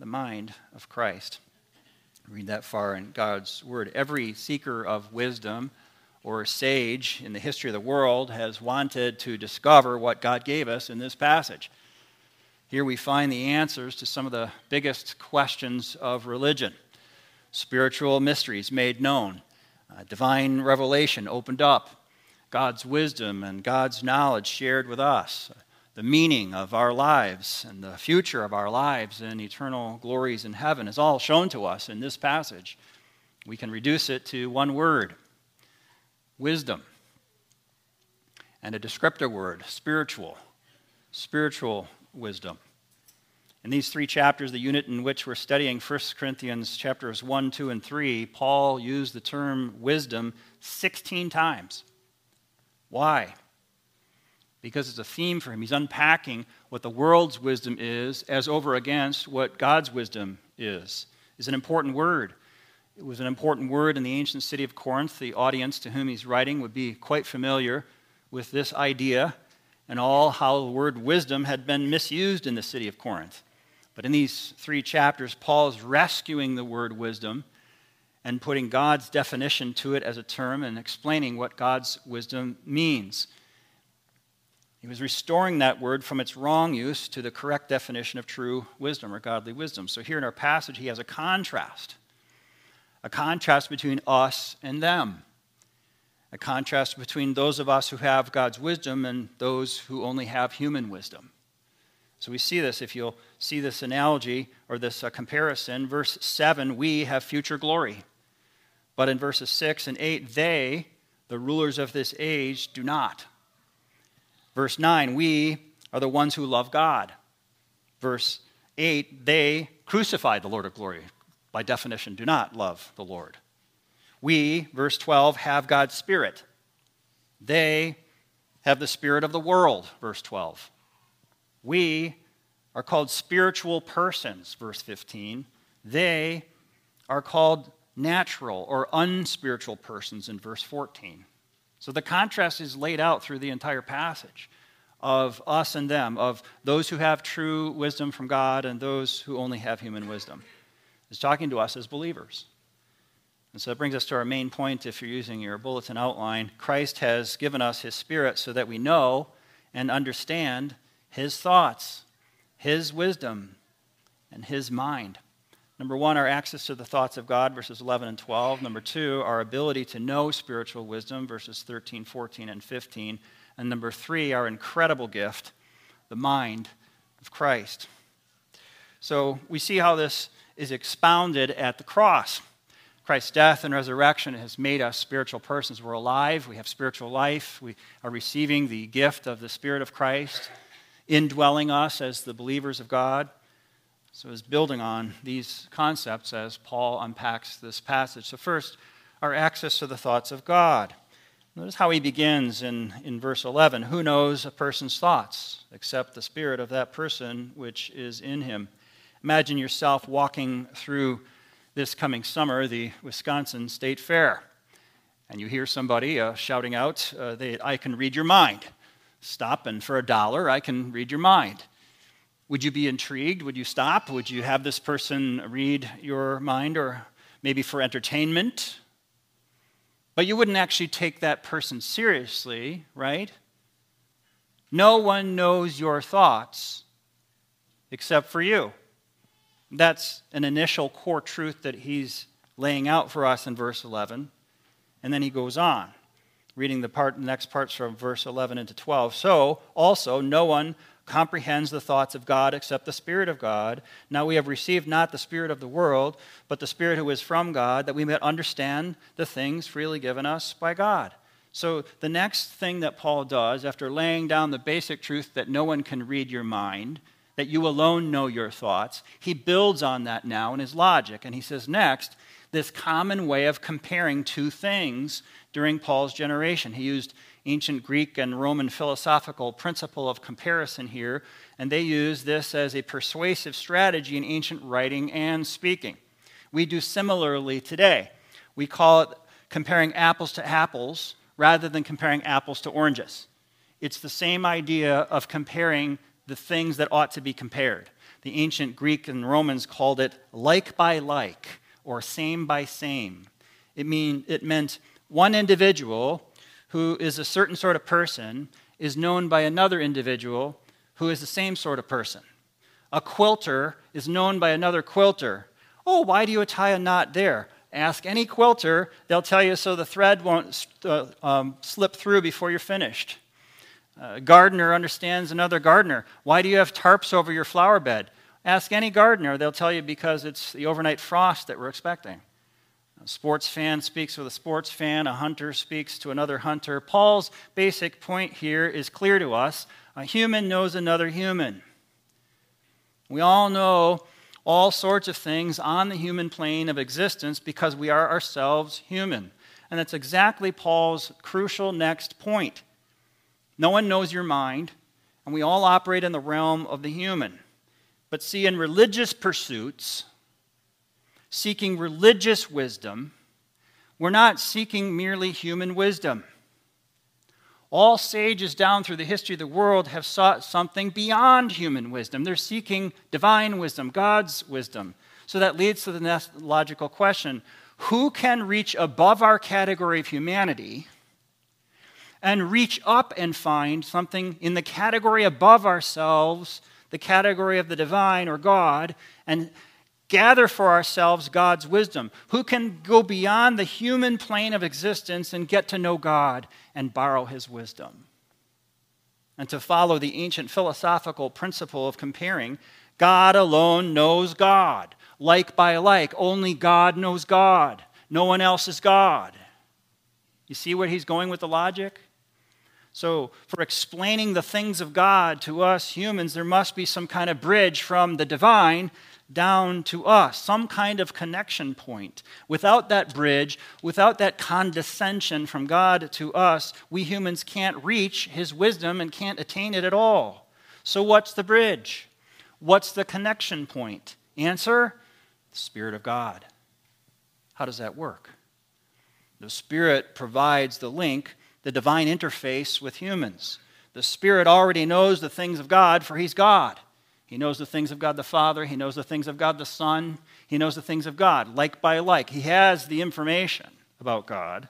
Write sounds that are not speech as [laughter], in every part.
the mind of Christ. Read that far in God's word. Every seeker of wisdom or sage in the history of the world has wanted to discover what God gave us in this passage. Here we find the answers to some of the biggest questions of religion spiritual mysteries made known, uh, divine revelation opened up, God's wisdom and God's knowledge shared with us, the meaning of our lives and the future of our lives and eternal glories in heaven is all shown to us in this passage. We can reduce it to one word wisdom. And a descriptor word, spiritual. Spiritual wisdom. In these three chapters, the unit in which we're studying 1 Corinthians chapters 1, 2, and 3, Paul used the term wisdom 16 times. Why? Because it's a theme for him. He's unpacking what the world's wisdom is as over against what God's wisdom is. Is an important word. It was an important word in the ancient city of Corinth. The audience to whom he's writing would be quite familiar with this idea and all how the word wisdom had been misused in the city of Corinth. But in these three chapters, Paul's rescuing the word wisdom and putting God's definition to it as a term and explaining what God's wisdom means. He was restoring that word from its wrong use to the correct definition of true wisdom or godly wisdom. So here in our passage, he has a contrast a contrast between us and them, a contrast between those of us who have God's wisdom and those who only have human wisdom. So we see this, if you'll see this analogy or this uh, comparison, verse 7, we have future glory. But in verses 6 and 8, they, the rulers of this age, do not. Verse 9, we are the ones who love God. Verse 8, they crucified the Lord of glory by definition, do not love the Lord. We, verse 12, have God's Spirit. They have the Spirit of the world, verse 12. We are called spiritual persons, verse 15. They are called natural or unspiritual persons in verse 14. So the contrast is laid out through the entire passage of us and them, of those who have true wisdom from God and those who only have human wisdom is talking to us as believers. And so it brings us to our main point if you're using your bulletin outline. Christ has given us his spirit so that we know and understand his thoughts, his wisdom, and his mind. Number one, our access to the thoughts of God, verses 11 and 12. Number two, our ability to know spiritual wisdom, verses 13, 14, and 15. And number three, our incredible gift, the mind of Christ. So we see how this is expounded at the cross. Christ's death and resurrection has made us spiritual persons. We're alive, we have spiritual life, we are receiving the gift of the Spirit of Christ, indwelling us as the believers of God. So, it's building on these concepts as Paul unpacks this passage. So, first, our access to the thoughts of God. Notice how he begins in, in verse 11 Who knows a person's thoughts except the spirit of that person which is in him? Imagine yourself walking through this coming summer the Wisconsin State Fair, and you hear somebody uh, shouting out, uh, they, I can read your mind. Stop, and for a dollar, I can read your mind. Would you be intrigued? Would you stop? Would you have this person read your mind, or maybe for entertainment? But you wouldn't actually take that person seriously, right? No one knows your thoughts except for you. That's an initial core truth that he's laying out for us in verse 11. And then he goes on, reading the part, the next parts from verse 11 into 12. So, also, no one comprehends the thoughts of God except the Spirit of God. Now we have received not the Spirit of the world, but the Spirit who is from God, that we may understand the things freely given us by God. So, the next thing that Paul does, after laying down the basic truth that no one can read your mind, that you alone know your thoughts, he builds on that now in his logic. And he says, next, this common way of comparing two things during Paul's generation. He used ancient Greek and Roman philosophical principle of comparison here, and they use this as a persuasive strategy in ancient writing and speaking. We do similarly today. We call it comparing apples to apples rather than comparing apples to oranges. It's the same idea of comparing the things that ought to be compared. The ancient Greek and Romans called it like by like or same by same. It, mean, it meant one individual who is a certain sort of person is known by another individual who is the same sort of person. A quilter is known by another quilter. Oh, why do you tie a knot there? Ask any quilter, they'll tell you so the thread won't uh, um, slip through before you're finished. A gardener understands another gardener. Why do you have tarps over your flower bed? Ask any gardener, they'll tell you because it's the overnight frost that we're expecting. A sports fan speaks with a sports fan, a hunter speaks to another hunter. Paul's basic point here is clear to us a human knows another human. We all know all sorts of things on the human plane of existence because we are ourselves human. And that's exactly Paul's crucial next point. No one knows your mind, and we all operate in the realm of the human. But see, in religious pursuits, seeking religious wisdom, we're not seeking merely human wisdom. All sages down through the history of the world have sought something beyond human wisdom. They're seeking divine wisdom, God's wisdom. So that leads to the next logical question who can reach above our category of humanity and reach up and find something in the category above ourselves the category of the divine or God and gather for ourselves God's wisdom? Who can go beyond the human plane of existence and get to know God and borrow his wisdom? And to follow the ancient philosophical principle of comparing, God alone knows God. Like by like, only God knows God. No one else is God. You see where he's going with the logic? So, for explaining the things of God to us humans, there must be some kind of bridge from the divine down to us, some kind of connection point. Without that bridge, without that condescension from God to us, we humans can't reach His wisdom and can't attain it at all. So, what's the bridge? What's the connection point? Answer the Spirit of God. How does that work? The Spirit provides the link the divine interface with humans. The Spirit already knows the things of God, for He's God. He knows the things of God the Father, He knows the things of God the Son, He knows the things of God, like by like. He has the information about God.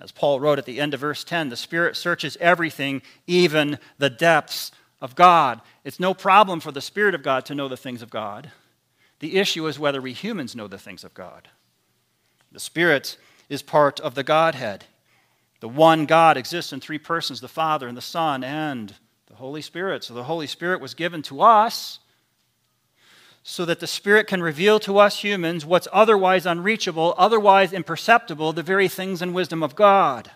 As Paul wrote at the end of verse 10, the Spirit searches everything, even the depths of God. It's no problem for the Spirit of God to know the things of God. The issue is whether we humans know the things of God. The Spirit is part of the Godhead. The one God exists in three persons the Father, and the Son, and the Holy Spirit. So the Holy Spirit was given to us so that the Spirit can reveal to us humans what's otherwise unreachable, otherwise imperceptible, the very things and wisdom of God.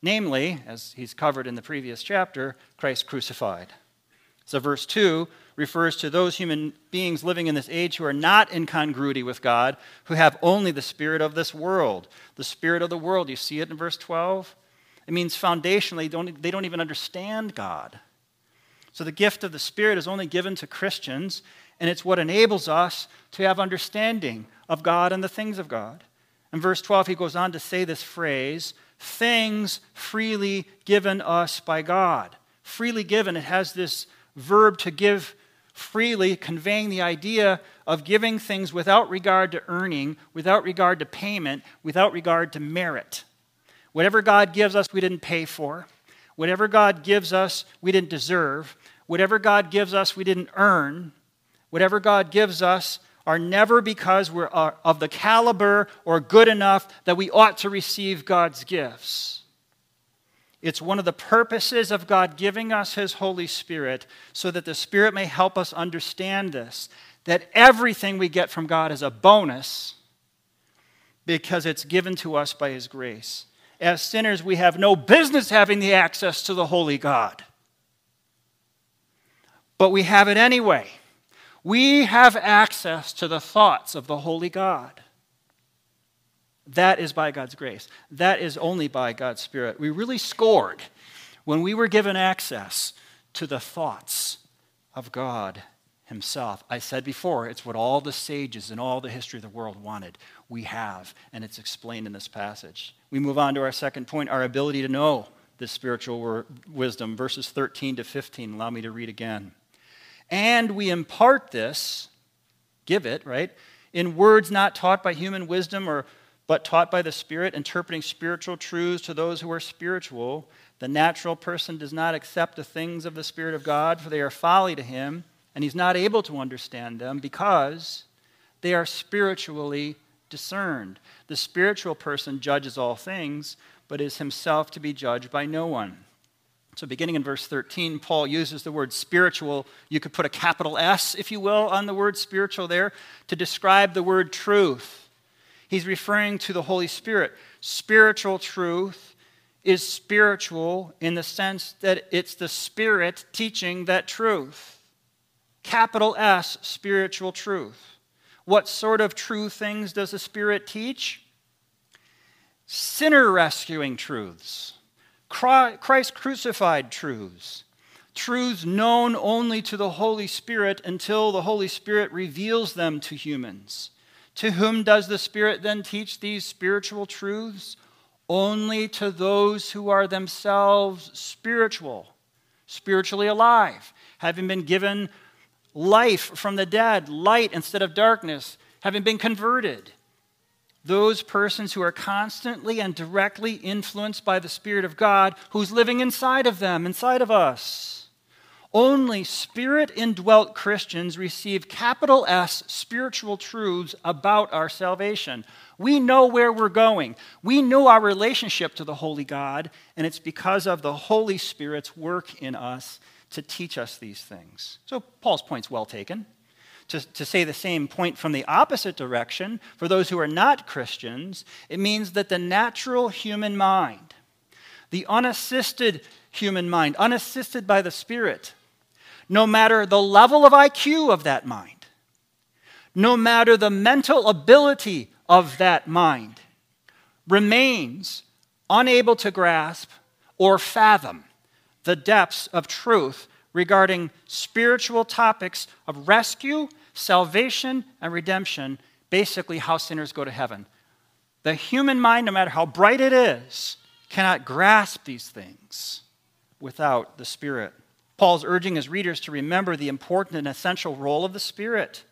Namely, as he's covered in the previous chapter, Christ crucified. So, verse 2 refers to those human beings living in this age who are not in congruity with God, who have only the spirit of this world. The spirit of the world, you see it in verse 12? It means foundationally, don't, they don't even understand God. So the gift of the Spirit is only given to Christians, and it's what enables us to have understanding of God and the things of God. In verse 12, he goes on to say this phrase things freely given us by God. Freely given, it has this verb to give freely, conveying the idea of giving things without regard to earning, without regard to payment, without regard to merit. Whatever God gives us, we didn't pay for. Whatever God gives us, we didn't deserve. Whatever God gives us, we didn't earn. Whatever God gives us, are never because we're of the caliber or good enough that we ought to receive God's gifts. It's one of the purposes of God giving us His Holy Spirit so that the Spirit may help us understand this that everything we get from God is a bonus because it's given to us by His grace. As sinners, we have no business having the access to the Holy God, but we have it anyway. We have access to the thoughts of the Holy God. That is by God's grace. That is only by God's Spirit. We really scored when we were given access to the thoughts of God Himself. I said before, it's what all the sages in all the history of the world wanted. We have, and it's explained in this passage. We move on to our second point our ability to know this spiritual wisdom. Verses 13 to 15. Allow me to read again. And we impart this, give it, right, in words not taught by human wisdom or but taught by the Spirit, interpreting spiritual truths to those who are spiritual. The natural person does not accept the things of the Spirit of God, for they are folly to him, and he's not able to understand them because they are spiritually discerned. The spiritual person judges all things, but is himself to be judged by no one. So, beginning in verse 13, Paul uses the word spiritual. You could put a capital S, if you will, on the word spiritual there to describe the word truth. He's referring to the Holy Spirit. Spiritual truth is spiritual in the sense that it's the Spirit teaching that truth. Capital S, spiritual truth. What sort of true things does the Spirit teach? Sinner rescuing truths Christ crucified truths, truths known only to the Holy Spirit until the Holy Spirit reveals them to humans. To whom does the Spirit then teach these spiritual truths? Only to those who are themselves spiritual, spiritually alive, having been given life from the dead, light instead of darkness, having been converted those persons who are constantly and directly influenced by the Spirit of God who's living inside of them, inside of us. Only spirit indwelt Christians receive capital S spiritual truths about our salvation. We know where we're going. We know our relationship to the Holy God, and it's because of the Holy Spirit's work in us to teach us these things. So, Paul's point's well taken to, to say the same point from the opposite direction, for those who are not Christians, it means that the natural human mind, the unassisted human mind, unassisted by the Spirit, no matter the level of IQ of that mind, no matter the mental ability of that mind, remains unable to grasp or fathom the depths of truth regarding spiritual topics of rescue salvation and redemption, basically how sinners go to heaven. The human mind, no matter how bright it is, cannot grasp these things without the Spirit. Paul's urging his readers to remember the important and essential role of the Spirit.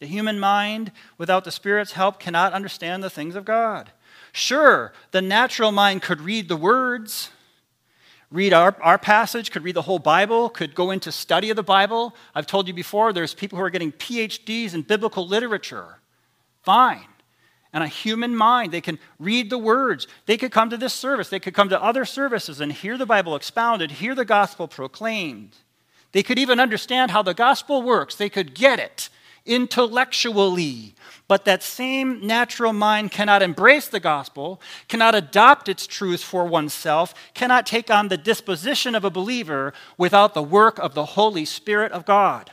The human mind, without the Spirit's help, cannot understand the things of God. Sure, the natural mind could read the words, read our, our passage, could read the whole Bible, could go into study of the Bible. I've told you before, there's people who are getting PhDs in biblical literature. Fine. And a human mind, they can read the words. They could come to this service. They could come to other services and hear the Bible expounded, hear the gospel proclaimed. They could even understand how the gospel works. They could get it intellectually. But that same natural mind cannot embrace the gospel, cannot adopt its truths for oneself, cannot take on the disposition of a believer without the work of the Holy Spirit of God.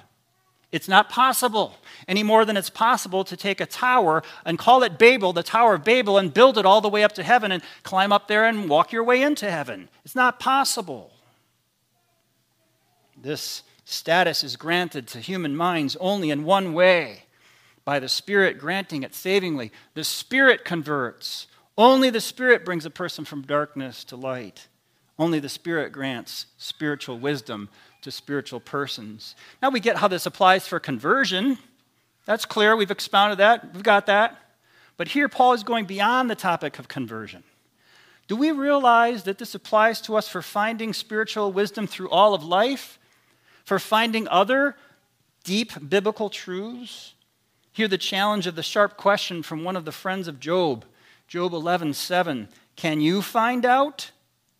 It's not possible any more than it's possible to take a tower and call it Babel, the Tower of Babel, and build it all the way up to heaven and climb up there and walk your way into heaven. It's not possible. This status is granted to human minds only in one way by the Spirit granting it savingly. The Spirit converts. Only the Spirit brings a person from darkness to light. Only the Spirit grants spiritual wisdom to spiritual persons. Now we get how this applies for conversion. That's clear. We've expounded that. We've got that. But here, Paul is going beyond the topic of conversion. Do we realize that this applies to us for finding spiritual wisdom through all of life? For finding other deep biblical truths? Hear the challenge of the sharp question from one of the friends of Job, Job 11:7. Can you find out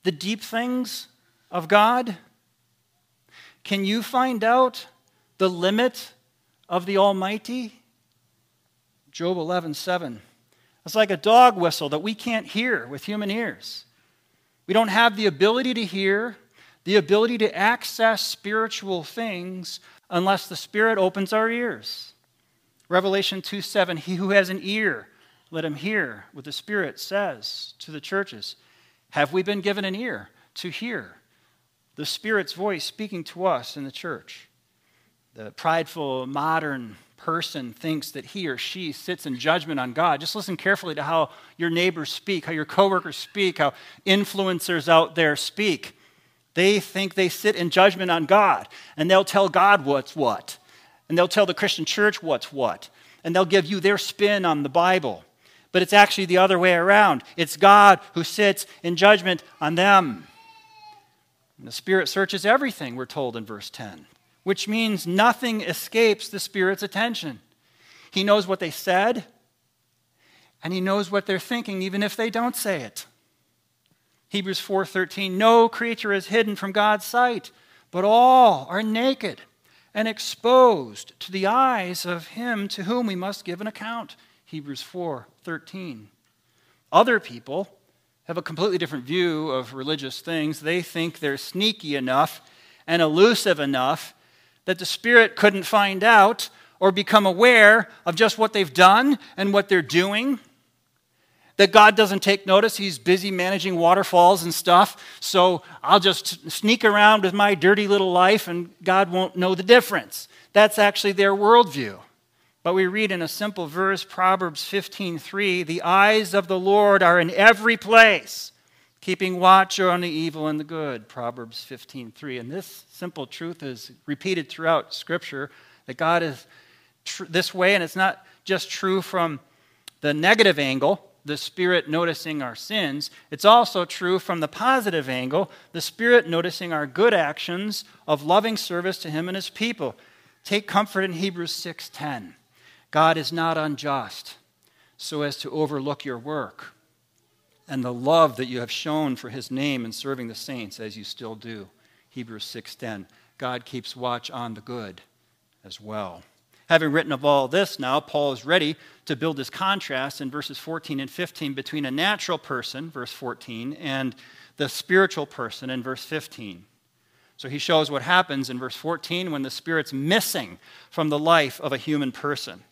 the deep things of God? Can you find out the limit of the Almighty? Job 11:7. It's like a dog whistle that we can't hear with human ears. We don't have the ability to hear, the ability to access spiritual things unless the Spirit opens our ears. Revelation 2 7, he who has an ear, let him hear what the Spirit says to the churches. Have we been given an ear to hear the Spirit's voice speaking to us in the church? The prideful, modern person thinks that he or she sits in judgment on God. Just listen carefully to how your neighbors speak, how your coworkers speak, how influencers out there speak. They think they sit in judgment on God, and they'll tell God what's what, and they'll tell the Christian church what's what, and they'll give you their spin on the Bible. But it's actually the other way around. It's God who sits in judgment on them. And the Spirit searches everything, we're told in verse 10 which means nothing escapes the Spirit's attention. He knows what they said, and he knows what they're thinking even if they don't say it. Hebrews 4:13 No creature is hidden from God's sight, but all are naked and exposed to the eyes of him to whom we must give an account. Hebrews 4:13. Other people have a completely different view of religious things. They think they're sneaky enough and elusive enough that the Spirit couldn't find out or become aware of just what they've done and what they're doing. That God doesn't take notice. He's busy managing waterfalls and stuff. So I'll just sneak around with my dirty little life and God won't know the difference. That's actually their worldview. But we read in a simple verse, Proverbs 15:3, "The eyes of the Lord are in every place, keeping watch on the evil and the good proverbs 15.3 and this simple truth is repeated throughout scripture that god is tr- this way and it's not just true from the negative angle the spirit noticing our sins it's also true from the positive angle the spirit noticing our good actions of loving service to him and his people take comfort in hebrews 6.10 god is not unjust so as to overlook your work and the love that you have shown for his name in serving the saints as you still do. Hebrews 6:10. God keeps watch on the good as well. Having written of all this now, Paul is ready to build this contrast in verses 14 and 15 between a natural person, verse 14, and the spiritual person in verse 15. So he shows what happens in verse 14 when the Spirit's missing from the life of a human person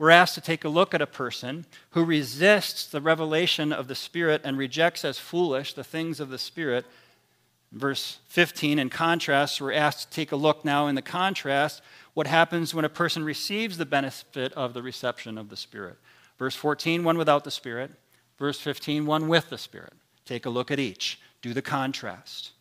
we're asked to take a look at a person who resists the revelation of the Spirit and rejects as foolish the things of the Spirit. Verse 15, in contrast, we're asked to take a look now in the contrast what happens when a person receives the benefit of the reception of the Spirit. Verse 14, one without the Spirit. Verse 15, one with the Spirit. Take a look at each. Do the contrast.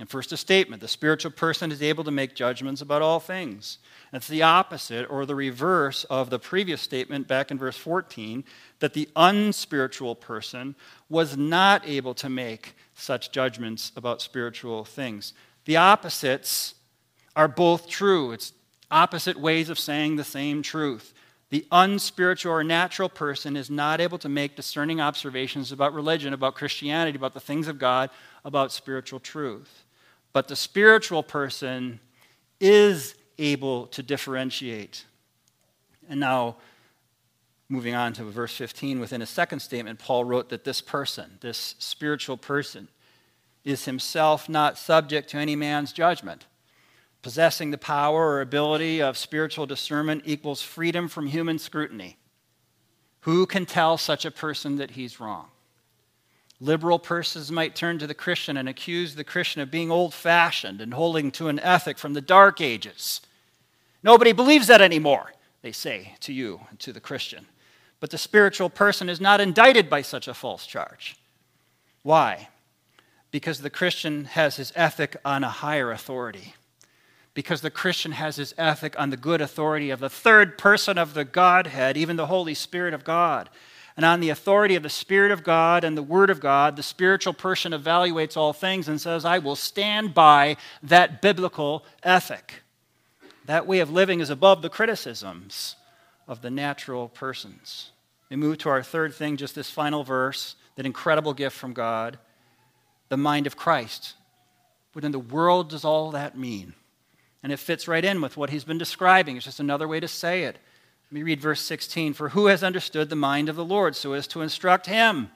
And first, a statement the spiritual person is able to make judgments about all things. That's the opposite or the reverse of the previous statement back in verse 14 that the unspiritual person was not able to make such judgments about spiritual things. The opposites are both true. It's opposite ways of saying the same truth. The unspiritual or natural person is not able to make discerning observations about religion, about Christianity, about the things of God, about spiritual truth. But the spiritual person is able to differentiate. And now, moving on to verse 15, within a second statement, Paul wrote that this person, this spiritual person, is himself not subject to any man's judgment. Possessing the power or ability of spiritual discernment equals freedom from human scrutiny. Who can tell such a person that he's wrong? Liberal persons might turn to the Christian and accuse the Christian of being old fashioned and holding to an ethic from the Dark Ages. Nobody believes that anymore, they say to you and to the Christian. But the spiritual person is not indicted by such a false charge. Why? Because the Christian has his ethic on a higher authority. Because the Christian has his ethic on the good authority of the third person of the Godhead, even the Holy Spirit of God. And on the authority of the Spirit of God and the Word of God, the spiritual person evaluates all things and says, I will stand by that biblical ethic. That way of living is above the criticisms of the natural persons. We move to our third thing, just this final verse, that incredible gift from God, the mind of Christ. What in the world does all that mean? And it fits right in with what he's been describing. It's just another way to say it. Let me read verse 16. For who has understood the mind of the Lord so as to instruct him?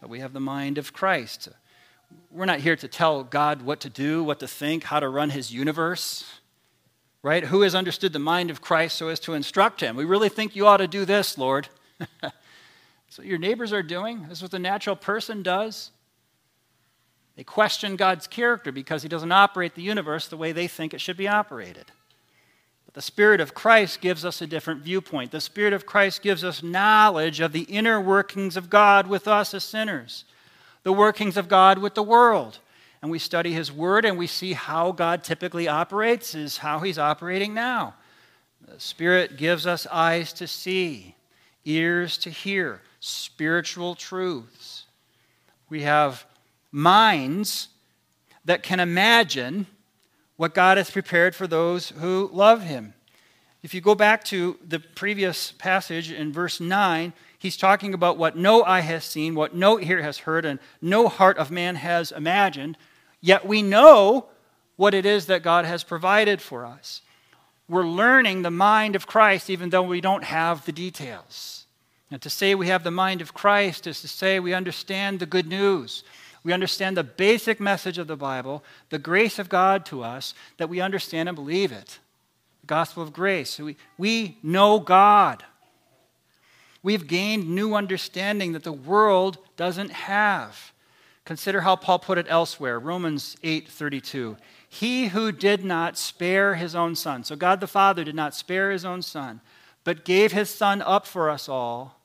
But we have the mind of Christ. We're not here to tell God what to do, what to think, how to run his universe. Right? Who has understood the mind of Christ so as to instruct him? We really think you ought to do this, Lord. [laughs] so your neighbors are doing. This is what the natural person does. They question God's character because he doesn't operate the universe the way they think it should be operated. But the Spirit of Christ gives us a different viewpoint. The Spirit of Christ gives us knowledge of the inner workings of God with us as sinners, the workings of God with the world. And we study His Word and we see how God typically operates, is how He's operating now. The Spirit gives us eyes to see, ears to hear, spiritual truths. We have minds that can imagine what God has prepared for those who love Him. If you go back to the previous passage in verse 9, he's talking about what no eye has seen, what no ear has heard, and no heart of man has imagined. Yet we know what it is that God has provided for us. We're learning the mind of Christ even though we don't have the details. And to say we have the mind of Christ is to say we understand the good news we understand the basic message of the Bible, the grace of God to us, that we understand and believe it. The gospel of grace. We, we know God. We've gained new understanding that the world doesn't have. Consider how Paul put it elsewhere, Romans 8:32. He who did not spare his own son. So God the Father did not spare his own son, but gave his son up for us all.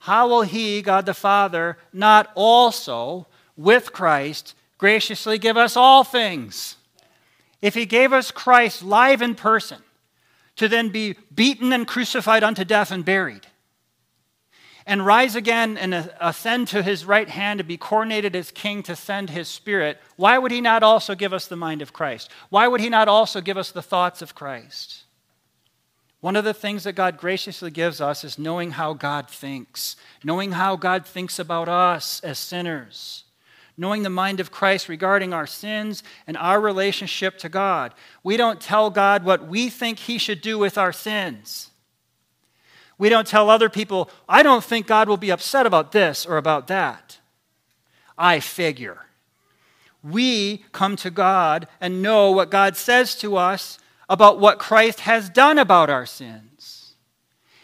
How will he, God the Father, not also with Christ graciously give us all things. If he gave us Christ live in person, to then be beaten and crucified unto death and buried, and rise again and ascend to his right hand to be coronated as king to send his spirit, why would he not also give us the mind of Christ? Why would he not also give us the thoughts of Christ? One of the things that God graciously gives us is knowing how God thinks, knowing how God thinks about us as sinners knowing the mind of Christ regarding our sins and our relationship to God. We don't tell God what we think He should do with our sins. We don't tell other people, I don't think God will be upset about this or about that. I figure. We come to God and know what God says to us about what Christ has done about our sins.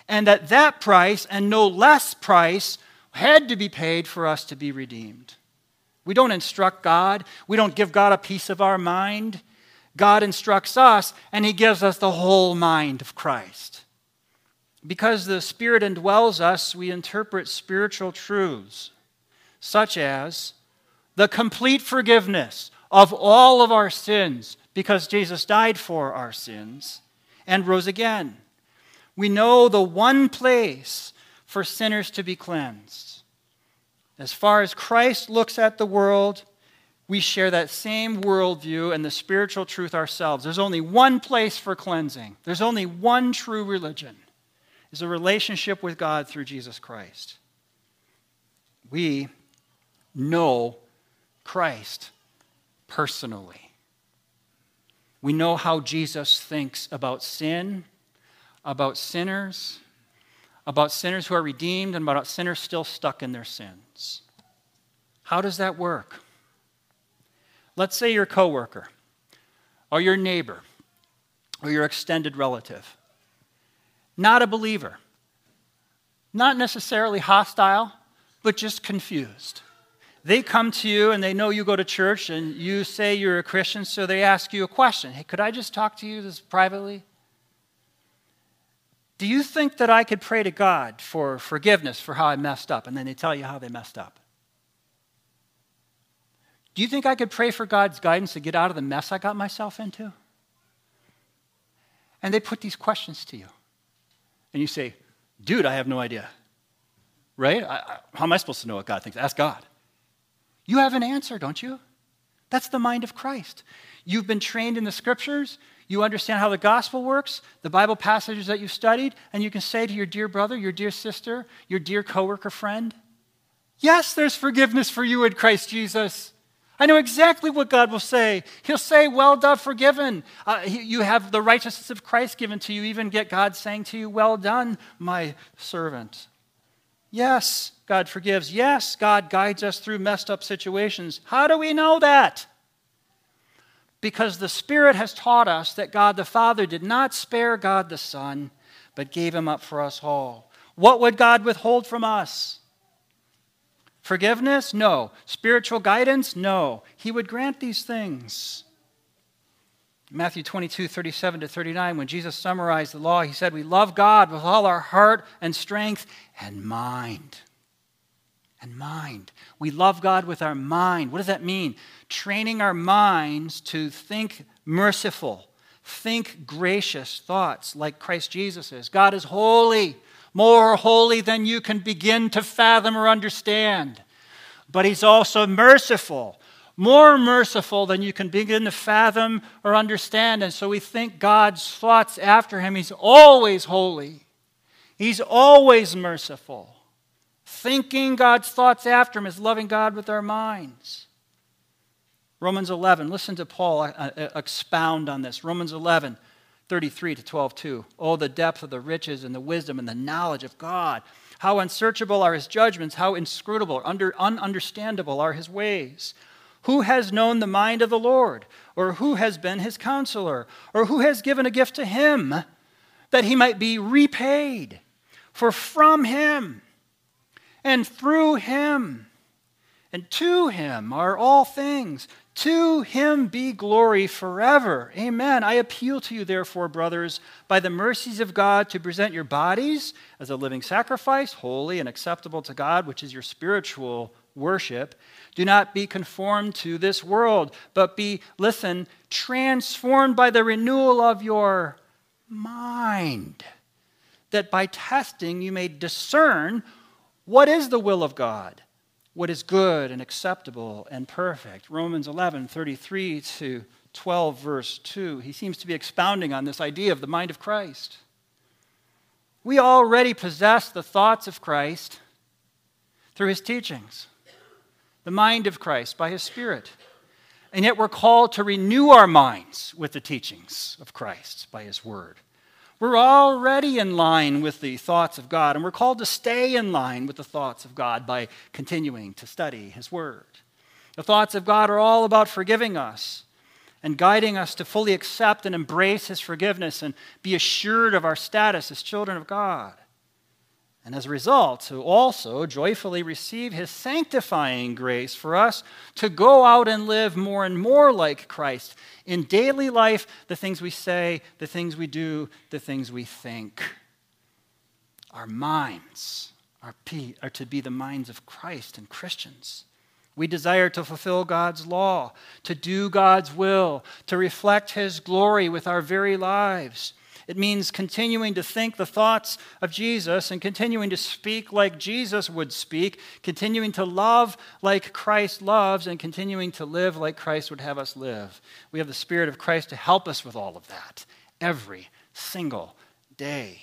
And that that price and no less price had to be paid for us to be redeemed. We don't instruct God, we don't give God a piece of our mind. God instructs us, and He gives us the whole mind of Christ. Because the Spirit indwells us, we interpret spiritual truths, such as the complete forgiveness of all of our sins, because Jesus died for our sins and rose again. We know the one place for sinners to be cleansed as far as Christ looks at the world, we share that same worldview and the spiritual truth ourselves. There's only one place for cleansing, there's only one true religion is a relationship with God through Jesus Christ. We know Christ personally. We know how Jesus thinks about sin, about sinners, about sinners who are redeemed, and about sinners still stuck in their sins. How does that work? Let's say your coworker or your neighbor or your extended relative, not a believer, not necessarily hostile, but just confused. They come to you and they know you go to church and you say you're a Christian, so they ask you a question. Hey, could I just talk to you this privately? Do you think that I could pray to God for forgiveness for how I messed up? And then they tell you how they messed up. Do you think I could pray for God's guidance to get out of the mess I got myself into? And they put these questions to you. And you say, dude, I have no idea. Right? I, I, how am I supposed to know what God thinks? Ask God. You have an answer, don't you? That's the mind of Christ. You've been trained in the scriptures. You understand how the gospel works, the Bible passages that you've studied, and you can say to your dear brother, your dear sister, your dear coworker friend, Yes, there's forgiveness for you in Christ Jesus. I know exactly what God will say. He'll say, Well done, forgiven. Uh, you have the righteousness of Christ given to you. Even get God saying to you, Well done, my servant. Yes, God forgives. Yes, God guides us through messed up situations. How do we know that? Because the Spirit has taught us that God the Father did not spare God the Son, but gave him up for us all. What would God withhold from us? Forgiveness? No. Spiritual guidance? No. He would grant these things. Matthew 22, 37 to 39, when Jesus summarized the law, he said, We love God with all our heart and strength and mind. And mind. We love God with our mind. What does that mean? Training our minds to think merciful, think gracious thoughts like Christ Jesus is. God is holy, more holy than you can begin to fathom or understand. But He's also merciful more merciful than you can begin to fathom or understand. And so we think God's thoughts after him. He's always holy, he's always merciful. Thinking God's thoughts after him is loving God with our minds. Romans 11, listen to Paul uh, uh, expound on this. Romans 11, 33 to 12, 2. Oh, the depth of the riches and the wisdom and the knowledge of God. How unsearchable are his judgments, how inscrutable, under, ununderstandable are his ways. Who has known the mind of the Lord? Or who has been his counselor? Or who has given a gift to him that he might be repaid? For from him and through him and to him are all things. To him be glory forever. Amen. I appeal to you, therefore, brothers, by the mercies of God, to present your bodies as a living sacrifice, holy and acceptable to God, which is your spiritual worship. Do not be conformed to this world, but be, listen, transformed by the renewal of your mind, that by testing you may discern what is the will of God, what is good and acceptable and perfect. Romans 11, 33 to 12, verse 2. He seems to be expounding on this idea of the mind of Christ. We already possess the thoughts of Christ through his teachings the mind of Christ by his Spirit. And yet we're called to renew our minds with the teachings of Christ by his word. We're already in line with the thoughts of God, and we're called to stay in line with the thoughts of God by continuing to study his word. The thoughts of God are all about forgiving us and guiding us to fully accept and embrace his forgiveness and be assured of our status as children of God and as a result, to also joyfully receive his sanctifying grace for us to go out and live more and more like Christ in daily life, the things we say, the things we do, the things we think. Our minds are, are to be the minds of Christ and Christians. We desire to fulfill God's law, to do God's will, to reflect his glory with our very lives. It means continuing to think the thoughts of Jesus and continuing to speak like Jesus would speak, continuing to love like Christ loves, and continuing to live like Christ would have us live. We have the Spirit of Christ to help us with all of that every single day.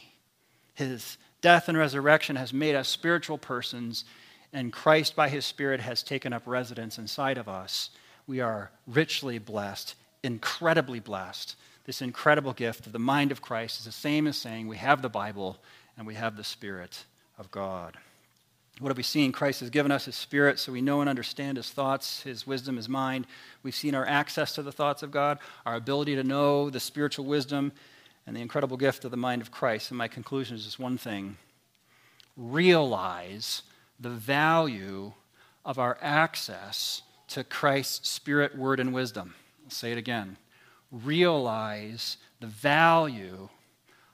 His death and resurrection has made us spiritual persons, and Christ, by his Spirit, has taken up residence inside of us. We are richly blessed, incredibly blessed this incredible gift of the mind of Christ is the same as saying we have the Bible and we have the Spirit of God. What have we seen? Christ has given us His Spirit so we know and understand His thoughts, His wisdom, His mind. We've seen our access to the thoughts of God, our ability to know the spiritual wisdom, and the incredible gift of the mind of Christ. And my conclusion is just one thing realize the value of our access to Christ's Spirit, Word, and wisdom. I'll say it again realize the value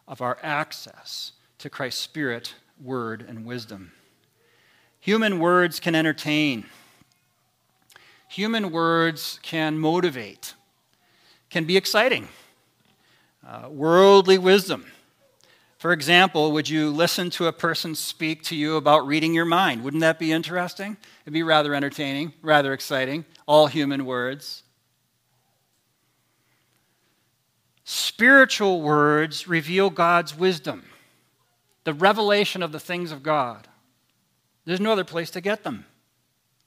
of our access to Christ's Spirit, Word, and wisdom. Human words can entertain, human words can motivate, can be exciting. Uh, worldly wisdom. For example, would you listen to a person speak to you about reading your mind? Wouldn't that be interesting? It'd be rather entertaining, rather exciting. All human words. Spiritual words reveal God's wisdom, the revelation of the things of God. There's no other place to get them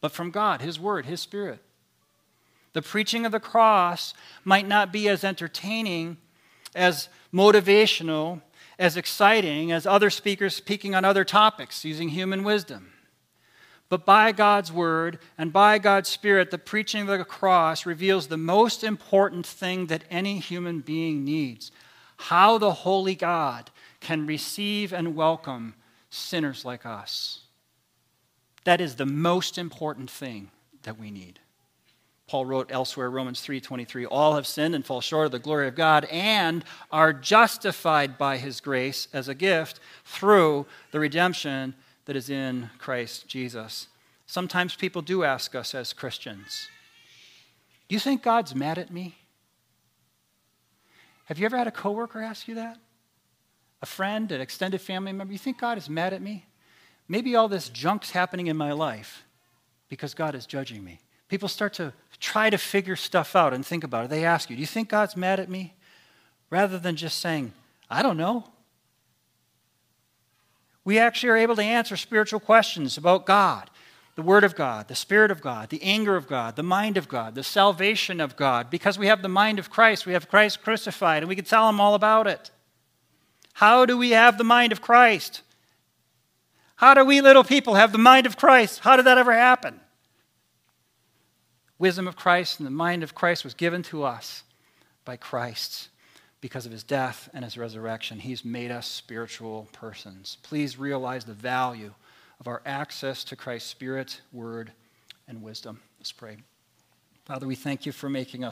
but from God, His Word, His Spirit. The preaching of the cross might not be as entertaining, as motivational, as exciting as other speakers speaking on other topics using human wisdom. But by God's word and by God's Spirit, the preaching of the cross reveals the most important thing that any human being needs how the Holy God can receive and welcome sinners like us. That is the most important thing that we need. Paul wrote elsewhere, Romans 3:23, all have sinned and fall short of the glory of God and are justified by his grace as a gift through the redemption that is in Christ Jesus. Sometimes people do ask us as Christians, do you think God's mad at me? Have you ever had a coworker ask you that? A friend, an extended family member, you think God is mad at me? Maybe all this junk's happening in my life because God is judging me. People start to try to figure stuff out and think about it. They ask you, Do you think God's mad at me? Rather than just saying, I don't know. We actually are able to answer spiritual questions about God, the Word of God, the Spirit of God, the anger of God, the mind of God, the salvation of God. Because we have the mind of Christ, we have Christ crucified, and we can tell Him all about it. How do we have the mind of Christ? How do we little people have the mind of Christ? How did that ever happen? Wisdom of Christ and the mind of Christ was given to us by Christ because of his death and his resurrection. He's made us spiritual persons. Please realize the value of our access to Christ's Spirit, Word, and wisdom. Let's pray. Father, we thank you for making us